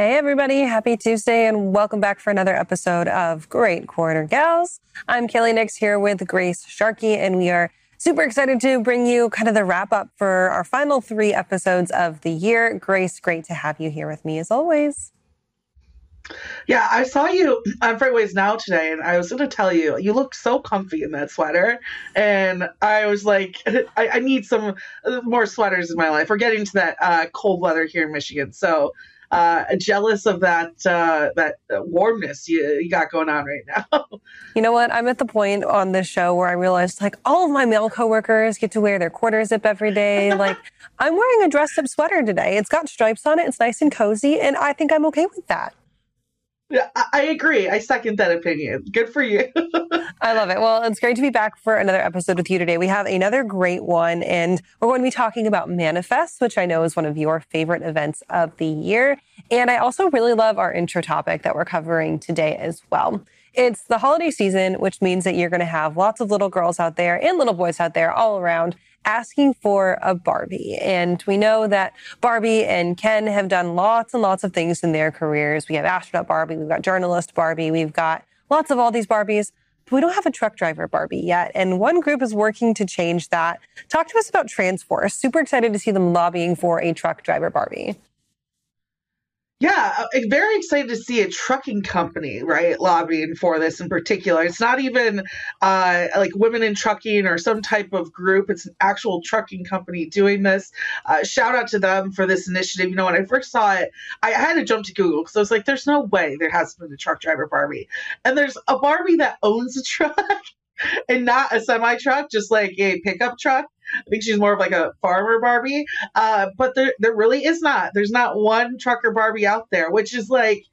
Hey, everybody. Happy Tuesday and welcome back for another episode of Great Quarter Gals. I'm Kaylee Nix here with Grace Sharkey, and we are super excited to bring you kind of the wrap up for our final three episodes of the year. Grace, great to have you here with me as always. Yeah, I saw you on FreightWaves Now today, and I was going to tell you, you look so comfy in that sweater. And I was like, I, I need some more sweaters in my life. We're getting to that uh, cold weather here in Michigan. So uh, jealous of that uh, that warmness you, you got going on right now. you know what? I'm at the point on this show where I realized like all of my male coworkers get to wear their quarter zip every day. like I'm wearing a dress up sweater today. It's got stripes on it. It's nice and cozy, and I think I'm okay with that. Yeah, I agree. I second that opinion. Good for you. I love it. Well, it's great to be back for another episode with you today. We have another great one, and we're going to be talking about Manifest, which I know is one of your favorite events of the year. And I also really love our intro topic that we're covering today as well. It's the holiday season, which means that you're going to have lots of little girls out there and little boys out there all around asking for a Barbie. And we know that Barbie and Ken have done lots and lots of things in their careers. We have astronaut Barbie, we've got journalist Barbie, we've got lots of all these Barbies. But we don't have a truck driver Barbie yet. And one group is working to change that. Talk to us about Transforce. Super excited to see them lobbying for a truck driver Barbie. Yeah, uh, I'm very excited to see a trucking company, right, lobbying for this in particular. It's not even uh, like women in trucking or some type of group. It's an actual trucking company doing this. Uh, shout out to them for this initiative. You know, when I first saw it, I had to jump to Google because I was like, there's no way there hasn't been a truck driver Barbie. And there's a Barbie that owns a truck and not a semi truck, just like a pickup truck. I think she's more of like a farmer Barbie. Uh, but there, there really is not. There's not one trucker Barbie out there, which is like,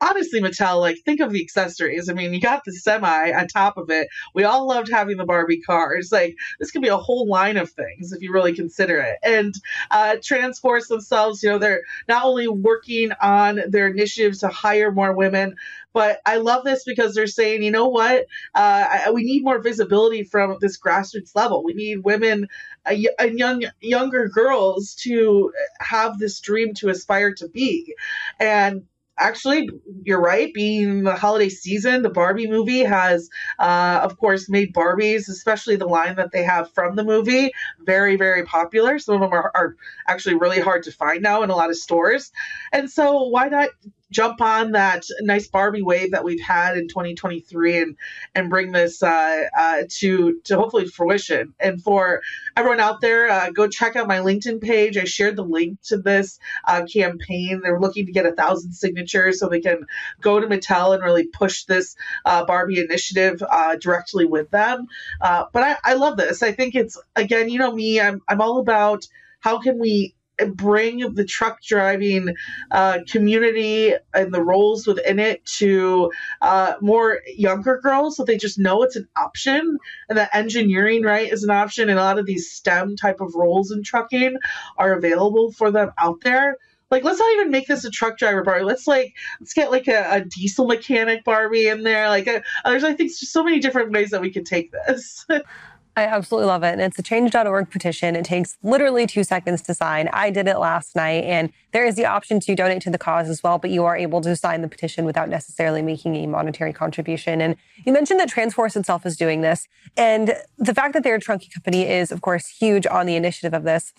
honestly, Mattel, like, think of the accessories. I mean, you got the semi on top of it. We all loved having the Barbie cars. Like, this could be a whole line of things if you really consider it. And uh, Transforce themselves, you know, they're not only working on their initiatives to hire more women, but I love this because they're saying, you know what, uh, I, we need more visibility from this grassroots level. We need women uh, and young younger girls to have this dream to aspire to be, and actually, you're right. Being the holiday season, the Barbie movie has, uh, of course, made Barbies, especially the line that they have from the movie, very, very popular. Some of them are, are actually really hard to find now in a lot of stores. And so, why not jump on that nice Barbie wave that we've had in 2023 and and bring this uh, uh, to to hopefully fruition. And for everyone out there, uh, go check out my LinkedIn page. I shared the link to this uh, campaign. They're looking to get a thousand signatures so they can go to Mattel and really push this uh, Barbie initiative uh, directly with them. but I, I love this. I think it's again, you know me. I'm I'm all about how can we bring the truck driving uh, community and the roles within it to uh, more younger girls so they just know it's an option and that engineering right is an option and a lot of these stem type of roles in trucking are available for them out there. Like let's not even make this a truck driver barbie let's like let's get like a, a diesel mechanic barbie in there. Like uh, there's i think so many different ways that we could take this I absolutely love it. And it's a change.org petition. It takes literally two seconds to sign. I did it last night, and there is the option to donate to the cause as well, but you are able to sign the petition without necessarily making a monetary contribution. And you mentioned that Transforce itself is doing this. And the fact that they're a trunking company is, of course, huge on the initiative of this.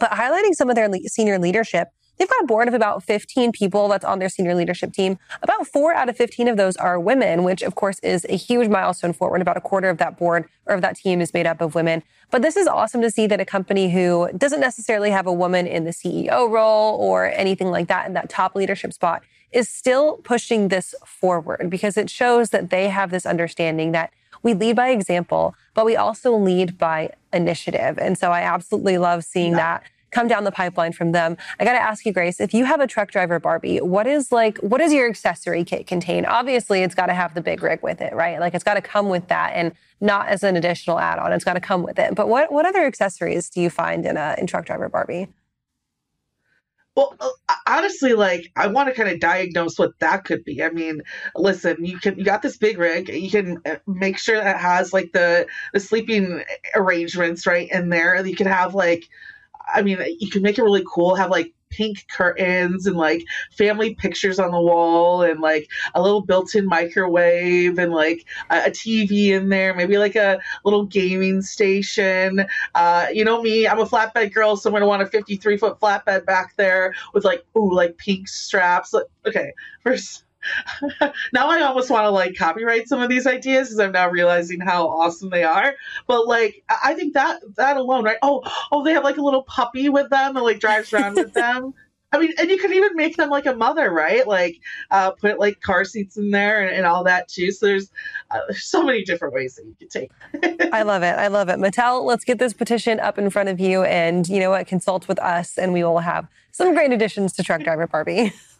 But highlighting some of their senior leadership They've got a board of about 15 people that's on their senior leadership team. About four out of 15 of those are women, which of course is a huge milestone forward. About a quarter of that board or of that team is made up of women. But this is awesome to see that a company who doesn't necessarily have a woman in the CEO role or anything like that in that top leadership spot is still pushing this forward because it shows that they have this understanding that we lead by example, but we also lead by initiative. And so I absolutely love seeing that come down the pipeline from them. I got to ask you, Grace, if you have a truck driver Barbie, what is like, what does your accessory kit contain? Obviously, it's got to have the big rig with it, right? Like it's got to come with that and not as an additional add-on. It's got to come with it. But what, what other accessories do you find in a in truck driver Barbie? Well, uh, honestly, like I want to kind of diagnose what that could be. I mean, listen, you can you got this big rig. You can uh, make sure that it has like the the sleeping arrangements right in there. You can have like I mean, you can make it really cool, have like pink curtains and like family pictures on the wall and like a little built-in microwave and like a, a TV in there, maybe like a little gaming station. Uh, you know me, I'm a flatbed girl, so I'm gonna want a 53 foot flatbed back there with like ooh like pink straps. Like, okay, first now I almost want to like copyright some of these ideas because I'm now realizing how awesome they are. But like, I think that that alone, right? Oh, oh, they have like a little puppy with them and like drives around with them. I mean, and you could even make them like a mother, right? Like, uh, put like car seats in there and, and all that too. So there's, uh, there's so many different ways that you could take. I love it. I love it. Mattel, let's get this petition up in front of you, and you know what? Consult with us, and we will have some great additions to Truck Driver Barbie.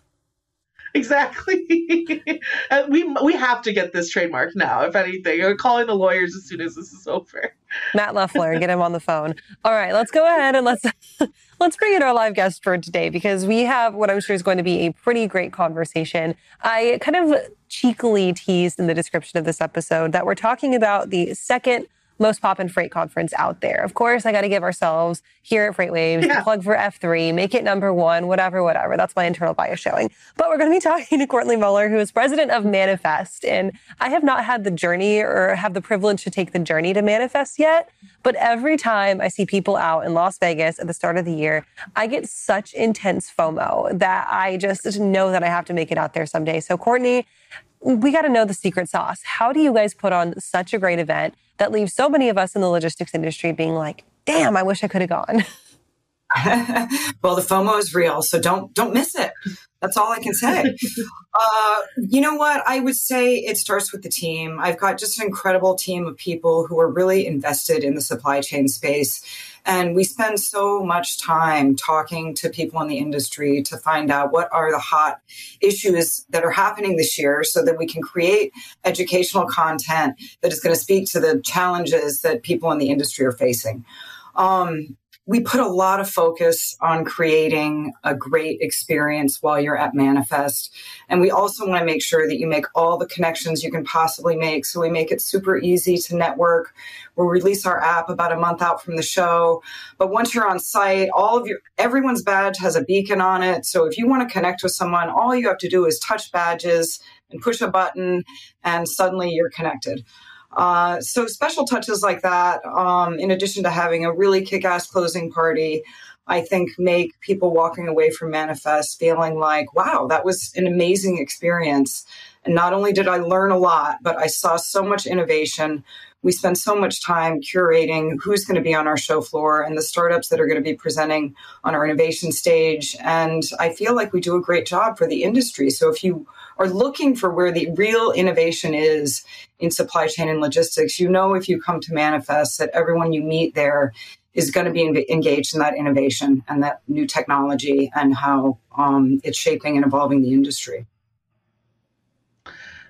exactly. Uh, we we have to get this trademark now. If anything, we're calling the lawyers as soon as this is over. Matt Leffler, get him on the phone. All right, let's go ahead and let's let's bring in our live guest for today because we have what I'm sure is going to be a pretty great conversation. I kind of cheekily teased in the description of this episode that we're talking about the second most pop and freight conference out there. Of course, I got to give ourselves here at FreightWaves yeah. plug for F3, make it number one, whatever, whatever. That's my internal bias showing. But we're going to be talking to Courtney Muller, who is president of Manifest. And I have not had the journey or have the privilege to take the journey to Manifest yet. But every time I see people out in Las Vegas at the start of the year, I get such intense FOMO that I just know that I have to make it out there someday. So, Courtney, we got to know the secret sauce. How do you guys put on such a great event? that leaves so many of us in the logistics industry being like, damn, I wish I could have gone. well, the FOMO is real, so don't don't miss it. That's all I can say. uh, you know what? I would say it starts with the team. I've got just an incredible team of people who are really invested in the supply chain space. And we spend so much time talking to people in the industry to find out what are the hot issues that are happening this year so that we can create educational content that is going to speak to the challenges that people in the industry are facing. Um, we put a lot of focus on creating a great experience while you're at Manifest. And we also want to make sure that you make all the connections you can possibly make. So we make it super easy to network. We'll release our app about a month out from the show. But once you're on site, all of your everyone's badge has a beacon on it. So if you want to connect with someone, all you have to do is touch badges and push a button and suddenly you're connected. Uh, so special touches like that, um, in addition to having a really kick-ass closing party, I think make people walking away from Manifest feeling like, wow, that was an amazing experience. And not only did I learn a lot, but I saw so much innovation. We spend so much time curating who's going to be on our show floor and the startups that are going to be presenting on our innovation stage. And I feel like we do a great job for the industry. So if you are looking for where the real innovation is in supply chain and logistics, you know, if you come to Manifest, that everyone you meet there is going to be engaged in that innovation and that new technology and how um, it's shaping and evolving the industry.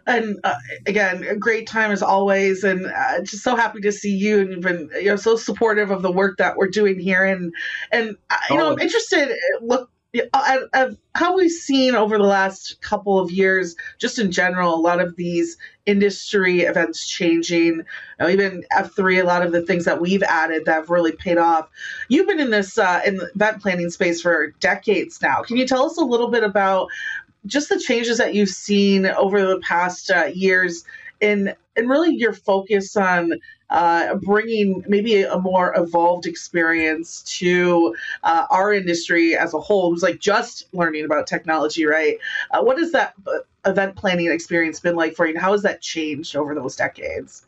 And uh, again, a great time as always, and uh, just so happy to see you. And you've been, you know, so supportive of the work that we're doing here. And and uh, you know, I'm interested. Look, I've, how we've seen over the last couple of years, just in general, a lot of these industry events changing. You know, even F3, a lot of the things that we've added that have really paid off. You've been in this uh, in the event planning space for decades now. Can you tell us a little bit about just the changes that you've seen over the past uh, years in and really your focus on uh, bringing maybe a more evolved experience to uh, our industry as a whole, who's like just learning about technology, right? Uh, what has that uh, event planning experience been like for you, and how has that changed over those decades?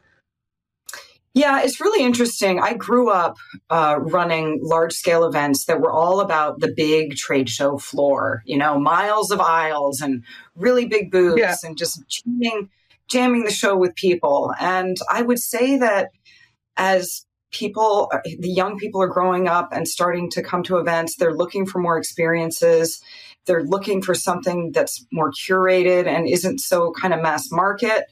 Yeah, it's really interesting. I grew up uh, running large scale events that were all about the big trade show floor, you know, miles of aisles and really big booths yeah. and just jamming, jamming the show with people. And I would say that as people, the young people are growing up and starting to come to events, they're looking for more experiences. They're looking for something that's more curated and isn't so kind of mass market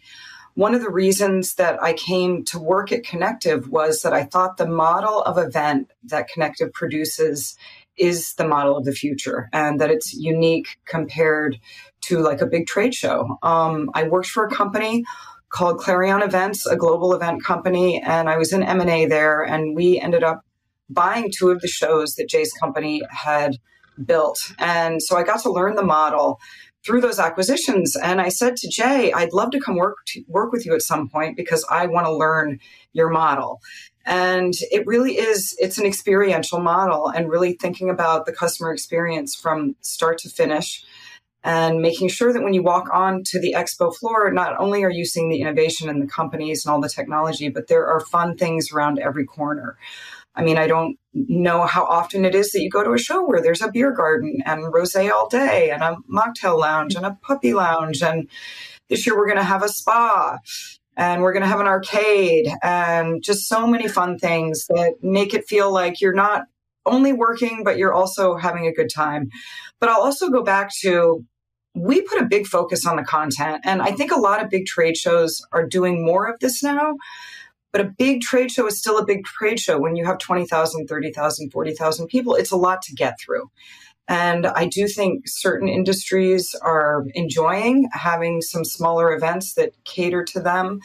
one of the reasons that I came to work at Connective was that I thought the model of event that Connective produces is the model of the future and that it's unique compared to like a big trade show. Um, I worked for a company called Clarion Events, a global event company, and I was in M&A there and we ended up buying two of the shows that Jay's company had built. And so I got to learn the model through those acquisitions. And I said to Jay, I'd love to come work to work with you at some point because I want to learn your model. And it really is, it's an experiential model and really thinking about the customer experience from start to finish and making sure that when you walk on to the expo floor, not only are you seeing the innovation and the companies and all the technology, but there are fun things around every corner. I mean, I don't know how often it is that you go to a show where there's a beer garden and rose all day and a mocktail lounge and a puppy lounge. And this year we're going to have a spa and we're going to have an arcade and just so many fun things that make it feel like you're not only working, but you're also having a good time. But I'll also go back to we put a big focus on the content. And I think a lot of big trade shows are doing more of this now. But a big trade show is still a big trade show when you have 20,000, 30,000, 40,000 people. It's a lot to get through. And I do think certain industries are enjoying having some smaller events that cater to them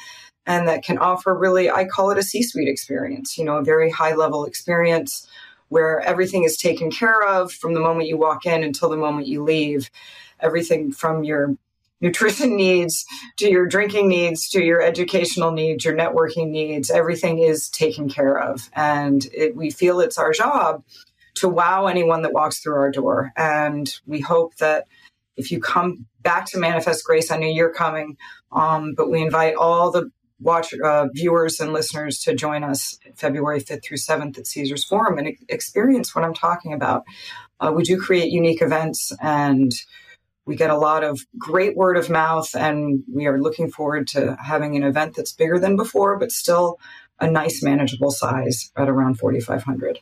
and that can offer really, I call it a C suite experience, you know, a very high level experience where everything is taken care of from the moment you walk in until the moment you leave. Everything from your nutrition needs to your drinking needs to your educational needs, your networking needs, everything is taken care of. And it, we feel it's our job to wow anyone that walks through our door. And we hope that if you come back to Manifest Grace, I know you're coming, um, but we invite all the watch uh, viewers and listeners to join us February 5th through 7th at Caesars Forum and experience what I'm talking about. Uh, we do create unique events and we get a lot of great word of mouth, and we are looking forward to having an event that's bigger than before, but still a nice, manageable size at around 4,500.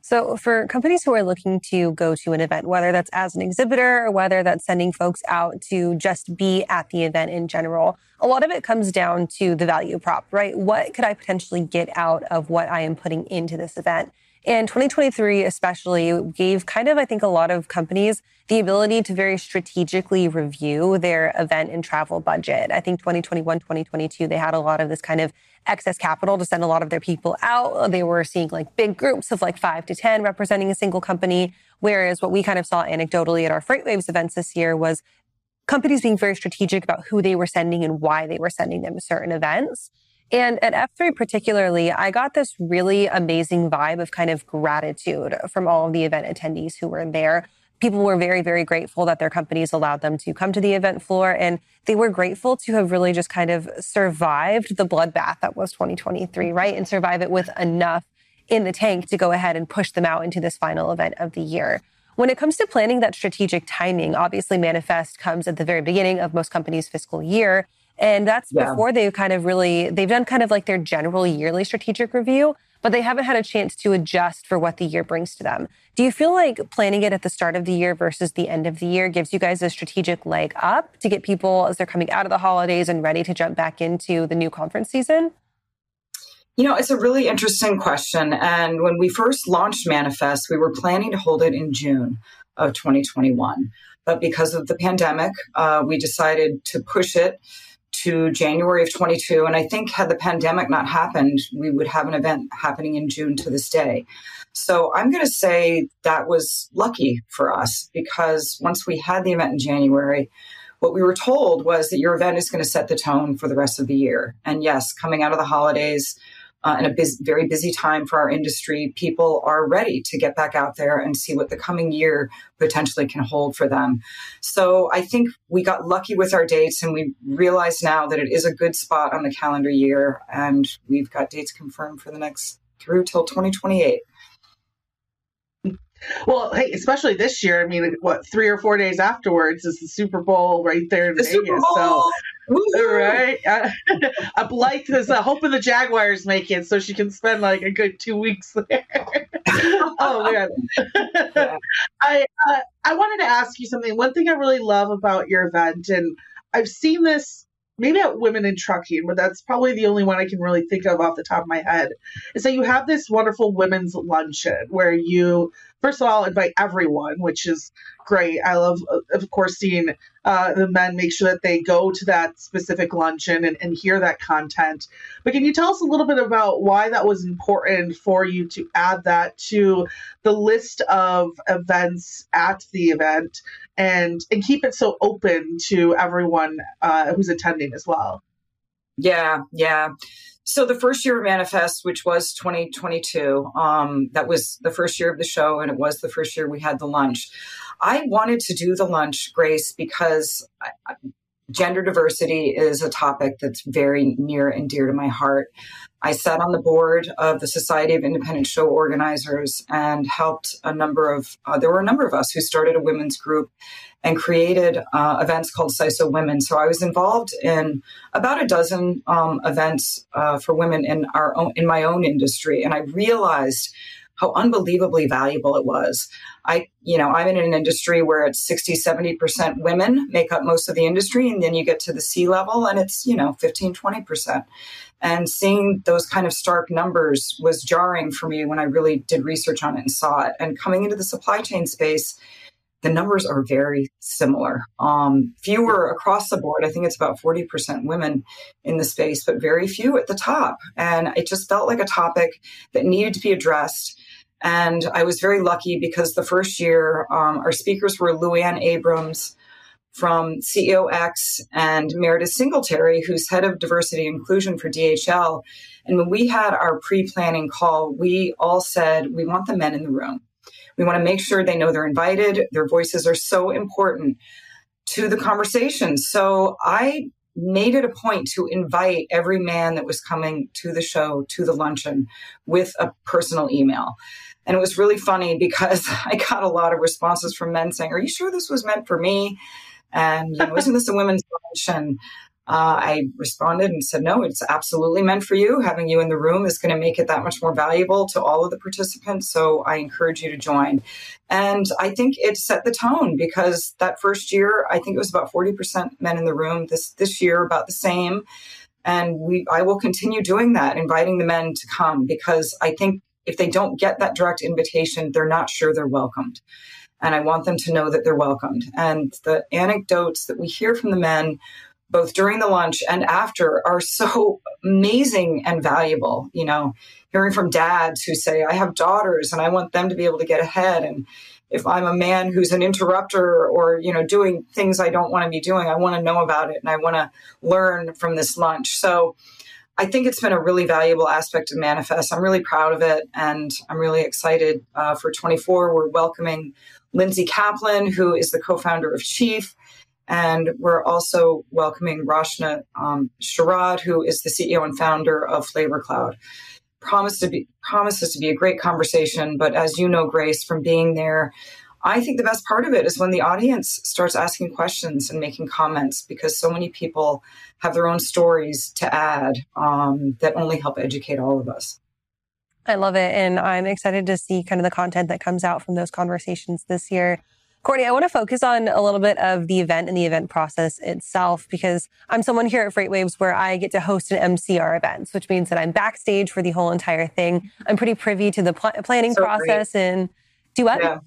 So, for companies who are looking to go to an event, whether that's as an exhibitor or whether that's sending folks out to just be at the event in general, a lot of it comes down to the value prop, right? What could I potentially get out of what I am putting into this event? And 2023, especially, gave kind of, I think, a lot of companies the ability to very strategically review their event and travel budget. I think 2021, 2022, they had a lot of this kind of excess capital to send a lot of their people out. They were seeing like big groups of like five to 10 representing a single company. Whereas what we kind of saw anecdotally at our FreightWaves events this year was companies being very strategic about who they were sending and why they were sending them to certain events. And at F3 particularly, I got this really amazing vibe of kind of gratitude from all of the event attendees who were there. People were very, very grateful that their companies allowed them to come to the event floor. And they were grateful to have really just kind of survived the bloodbath that was 2023, right? And survive it with enough in the tank to go ahead and push them out into this final event of the year. When it comes to planning that strategic timing, obviously Manifest comes at the very beginning of most companies' fiscal year. And that's yeah. before they've kind of really, they've done kind of like their general yearly strategic review, but they haven't had a chance to adjust for what the year brings to them. Do you feel like planning it at the start of the year versus the end of the year gives you guys a strategic leg up to get people as they're coming out of the holidays and ready to jump back into the new conference season? You know, it's a really interesting question. And when we first launched Manifest, we were planning to hold it in June of 2021. But because of the pandemic, uh, we decided to push it to January of 22. And I think had the pandemic not happened, we would have an event happening in June to this day. So I'm going to say that was lucky for us because once we had the event in January, what we were told was that your event is going to set the tone for the rest of the year. And yes, coming out of the holidays, uh, in a busy, very busy time for our industry, people are ready to get back out there and see what the coming year potentially can hold for them. So I think we got lucky with our dates and we realize now that it is a good spot on the calendar year. And we've got dates confirmed for the next through till 2028. Well, hey, especially this year. I mean, what three or four days afterwards is the Super Bowl right there in the Vegas. So, Woo-hoo! right, uh, I'm like. Uh, hoping the Jaguars make it so she can spend like a good two weeks there. oh man, I uh, I wanted to ask you something. One thing I really love about your event, and I've seen this maybe at Women in Trucking, but that's probably the only one I can really think of off the top of my head, is that you have this wonderful women's luncheon where you first of all invite everyone, which is great. I love, of course, seeing uh, the men make sure that they go to that specific luncheon and, and hear that content. But can you tell us a little bit about why that was important for you to add that to the list of events at the event and and keep it so open to everyone uh, who's attending as well? Yeah, yeah. So the first year of Manifest, which was 2022, um, that was the first year of the show, and it was the first year we had the lunch. I wanted to do the lunch, Grace, because gender diversity is a topic that's very near and dear to my heart. I sat on the board of the Society of Independent Show Organizers and helped a number of, uh, there were a number of us who started a women's group and created uh, events called SISO Women. So I was involved in about a dozen um, events uh, for women in our own, in my own industry. And I realized how unbelievably valuable it was. I, you know, I'm in an industry where it's 60, 70% women make up most of the industry. And then you get to the C level and it's, you know, 15, 20%. And seeing those kind of stark numbers was jarring for me when I really did research on it and saw it. And coming into the supply chain space, the numbers are very similar. Um, fewer across the board. I think it's about 40% women in the space, but very few at the top. And it just felt like a topic that needed to be addressed. And I was very lucky because the first year, um, our speakers were Louann Abrams from CEOX and Meredith Singletary, who's head of diversity and inclusion for DHL. And when we had our pre planning call, we all said, we want the men in the room. We want to make sure they know they're invited. Their voices are so important to the conversation. So I made it a point to invite every man that was coming to the show to the luncheon with a personal email. And it was really funny because I got a lot of responses from men saying, Are you sure this was meant for me? And you know, isn't this a women's lunch? And uh, I responded and said, no, it's absolutely meant for you. Having you in the room is going to make it that much more valuable to all of the participants. So I encourage you to join. And I think it set the tone because that first year, I think it was about 40% men in the room. This, this year, about the same. And we, I will continue doing that, inviting the men to come because I think if they don't get that direct invitation, they're not sure they're welcomed. And I want them to know that they're welcomed. And the anecdotes that we hear from the men both during the lunch and after are so amazing and valuable. You know, hearing from dads who say, I have daughters and I want them to be able to get ahead. And if I'm a man who's an interrupter or, you know, doing things I don't want to be doing, I want to know about it and I want to learn from this lunch. So I think it's been a really valuable aspect of Manifest. I'm really proud of it and I'm really excited uh, for 24. We're welcoming Lindsay Kaplan, who is the co founder of Chief and we're also welcoming Rashna um, Sharad, who is the CEO and founder of Flavor Cloud. Promise to be, promises to be a great conversation, but as you know, Grace, from being there, I think the best part of it is when the audience starts asking questions and making comments because so many people have their own stories to add um, that only help educate all of us. I love it. And I'm excited to see kind of the content that comes out from those conversations this year. Courtney, I want to focus on a little bit of the event and the event process itself because I'm someone here at FreightWaves where I get to host an MCR events, which means that I'm backstage for the whole entire thing. I'm pretty privy to the pl- planning so process great. and do what? Yeah.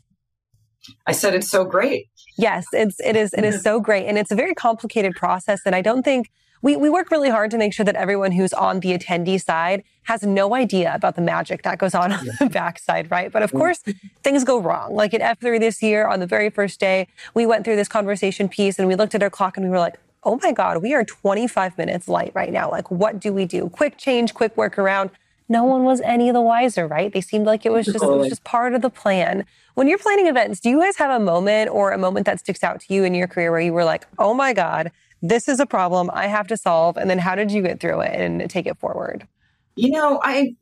I said it's so great. Yes, it's it is it is so great and it's a very complicated process and I don't think we, we work really hard to make sure that everyone who's on the attendee side has no idea about the magic that goes on on the backside, right? But of course, things go wrong. Like at F3 this year, on the very first day, we went through this conversation piece and we looked at our clock and we were like, oh my God, we are 25 minutes light right now. Like, what do we do? Quick change, quick workaround. No one was any the wiser, right? They seemed like it was just it was just part of the plan. When you're planning events, do you guys have a moment or a moment that sticks out to you in your career where you were like, oh my God, this is a problem I have to solve. And then how did you get through it and take it forward? You know, I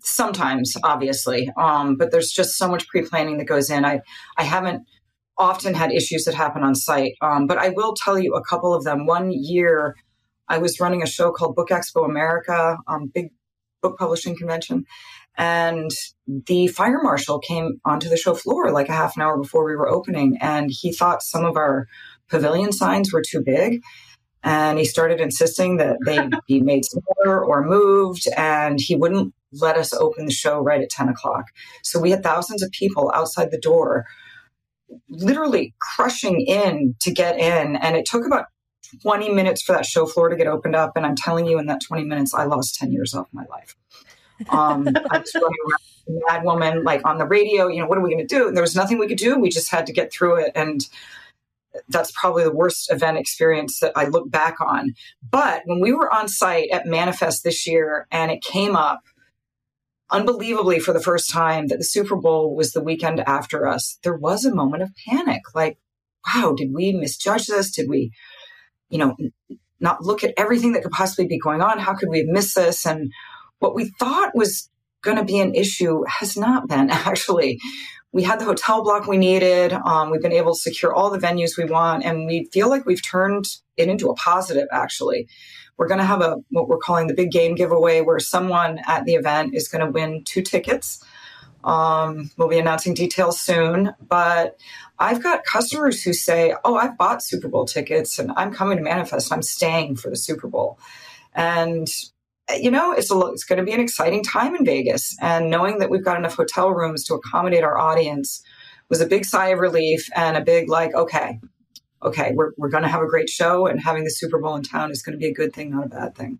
sometimes obviously, um, but there's just so much pre-planning that goes in. I I haven't often had issues that happen on site, um, but I will tell you a couple of them. One year, I was running a show called Book Expo America, um, big book publishing convention, and the fire marshal came onto the show floor like a half an hour before we were opening, and he thought some of our pavilion signs were too big. And he started insisting that they be made smaller or moved, and he wouldn't let us open the show right at 10 o'clock. So we had thousands of people outside the door, literally crushing in to get in. And it took about 20 minutes for that show floor to get opened up. And I'm telling you, in that 20 minutes, I lost 10 years off my life. Um, I was running around mad woman, like on the radio, you know, what are we going to do? And there was nothing we could do. We just had to get through it. And that's probably the worst event experience that I look back on. But when we were on site at Manifest this year and it came up unbelievably for the first time that the Super Bowl was the weekend after us, there was a moment of panic. Like, wow, did we misjudge this? Did we, you know, not look at everything that could possibly be going on? How could we have missed this? And what we thought was going to be an issue has not been actually we had the hotel block we needed. Um, we've been able to secure all the venues we want, and we feel like we've turned it into a positive. Actually, we're going to have a what we're calling the big game giveaway, where someone at the event is going to win two tickets. Um, we'll be announcing details soon, but I've got customers who say, "Oh, I've bought Super Bowl tickets, and I'm coming to Manifest. I'm staying for the Super Bowl." And you know, it's it's going to be an exciting time in Vegas, and knowing that we've got enough hotel rooms to accommodate our audience was a big sigh of relief and a big like, okay, okay, we're we're going to have a great show, and having the Super Bowl in town is going to be a good thing, not a bad thing.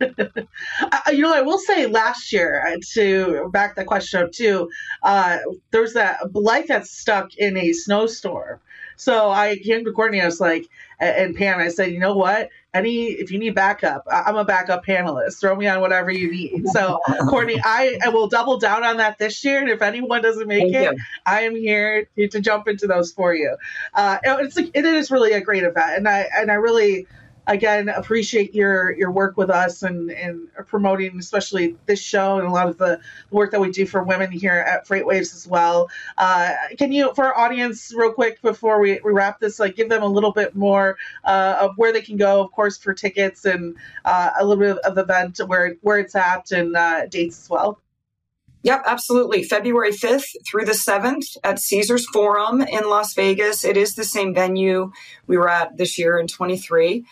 you know, I will say last year uh, to back that question up too. Uh, there was that light that stuck in a snowstorm. So I came to Courtney. I was like, and Pam, I said, you know what? Any if you need backup, I'm a backup panelist. Throw me on whatever you need. So Courtney, I, I will double down on that this year. And if anyone doesn't make Thank it, you. I am here to, to, jump into those for you. Uh, it's it is really a great event, and I and I really again appreciate your your work with us and and promoting especially this show and a lot of the work that we do for women here at FreightWaves as well. Uh, can you, for our audience, real quick before we, we wrap this, like give them a little bit more uh, of where they can go, of course, for tickets and uh, a little bit of the event where where it's at and uh, dates as well. Yep, absolutely. February 5th through the 7th at Caesars Forum in Las Vegas. It is the same venue we were at this year in 23.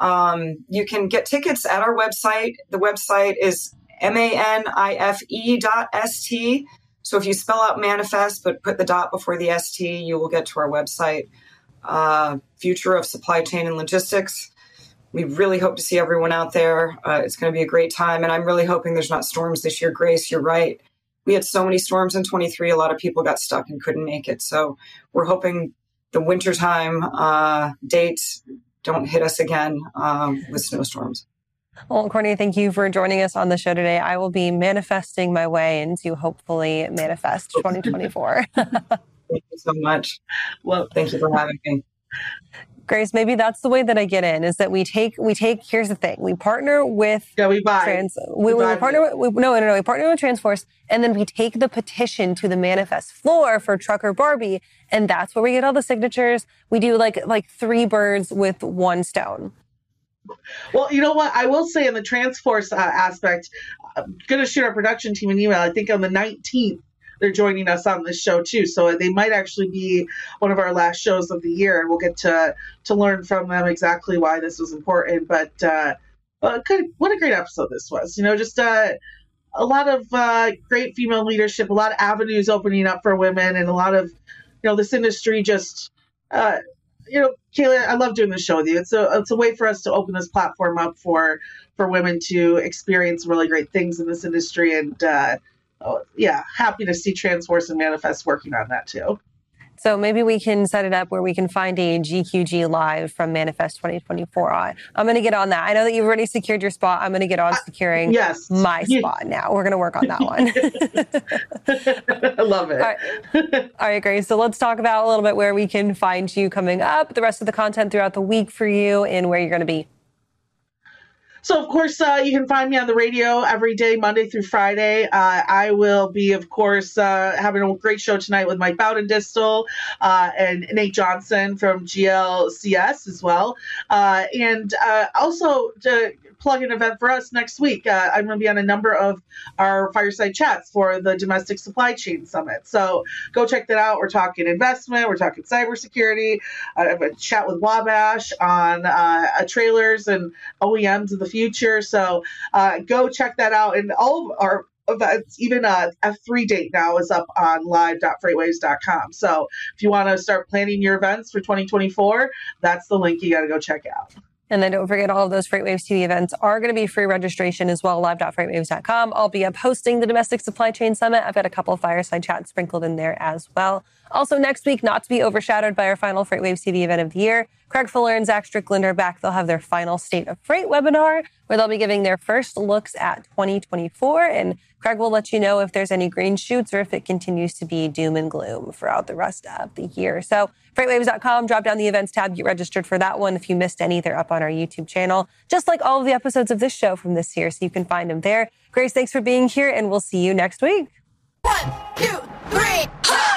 Um, you can get tickets at our website. The website is M-A-N-I-F-E dot S-T. So if you spell out manifest but put the dot before the ST, you will get to our website. Uh, future of supply chain and logistics. We really hope to see everyone out there. Uh, it's going to be a great time. And I'm really hoping there's not storms this year. Grace, you're right. We had so many storms in 23. A lot of people got stuck and couldn't make it. So we're hoping the wintertime uh, dates don't hit us again um, with snowstorms. Well, Courtney, thank you for joining us on the show today. I will be manifesting my way into hopefully manifest 2024. thank you so much. Well, thank you for having me. Grace, maybe that's the way that I get in is that we take we take here's the thing we partner with yeah we buy trans we, we, we partner with, we, no no no we partner with Transforce and then we take the petition to the manifest floor for Trucker Barbie and that's where we get all the signatures. We do like like three birds with one stone. Well, you know what? I will say in the Transforce uh, aspect, I'm going to shoot our production team an email. I think on the 19th, they're joining us on this show too. So they might actually be one of our last shows of the year, and we'll get to to learn from them exactly why this was important. But uh, uh, what a great episode this was. You know, just uh, a lot of uh, great female leadership, a lot of avenues opening up for women, and a lot of you know this industry just. Uh, you know, Kaylee, I love doing this show with you. It's a it's a way for us to open this platform up for for women to experience really great things in this industry, and uh, oh, yeah, happy to see Transforce and Manifest working on that too. So maybe we can set it up where we can find a GQG live from Manifest 2024 on. I'm going to get on that. I know that you've already secured your spot. I'm going to get on uh, securing uh, yes. my spot now. We're going to work on that one. I love it. All right. All right, Grace. So let's talk about a little bit where we can find you coming up, the rest of the content throughout the week for you, and where you're going to be. So, of course, uh, you can find me on the radio every day, Monday through Friday. Uh, I will be, of course, uh, having a great show tonight with Mike Bowden-Distel uh, and Nate Johnson from GLCS as well. Uh, and uh, also, to plug an event for us next week. Uh, I'm going to be on a number of our fireside chats for the Domestic Supply Chain Summit. So go check that out. We're talking investment, we're talking cybersecurity. I have a chat with Wabash on uh, trailers and OEMs of the future. So uh, go check that out. And all of our events, even uh, F3 date now is up on live.freightwaves.com. So if you want to start planning your events for 2024, that's the link you got to go check out. And then don't forget all of those FreightWaves TV events are going to be free registration as well, live.freightwaves.com. I'll be up hosting the Domestic Supply Chain Summit. I've got a couple of fireside chats sprinkled in there as well. Also next week, not to be overshadowed by our final FreightWaves TV event of the year, Craig Fuller and Zach Strickland are back. They'll have their final State of Freight webinar where they'll be giving their first looks at 2024. And Craig will let you know if there's any green shoots or if it continues to be doom and gloom throughout the rest of the year. So freightwaves.com, drop down the events tab, get registered for that one. If you missed any, they're up on our YouTube channel, just like all of the episodes of this show from this year. So you can find them there. Grace, thanks for being here and we'll see you next week. One, two, three. Ah!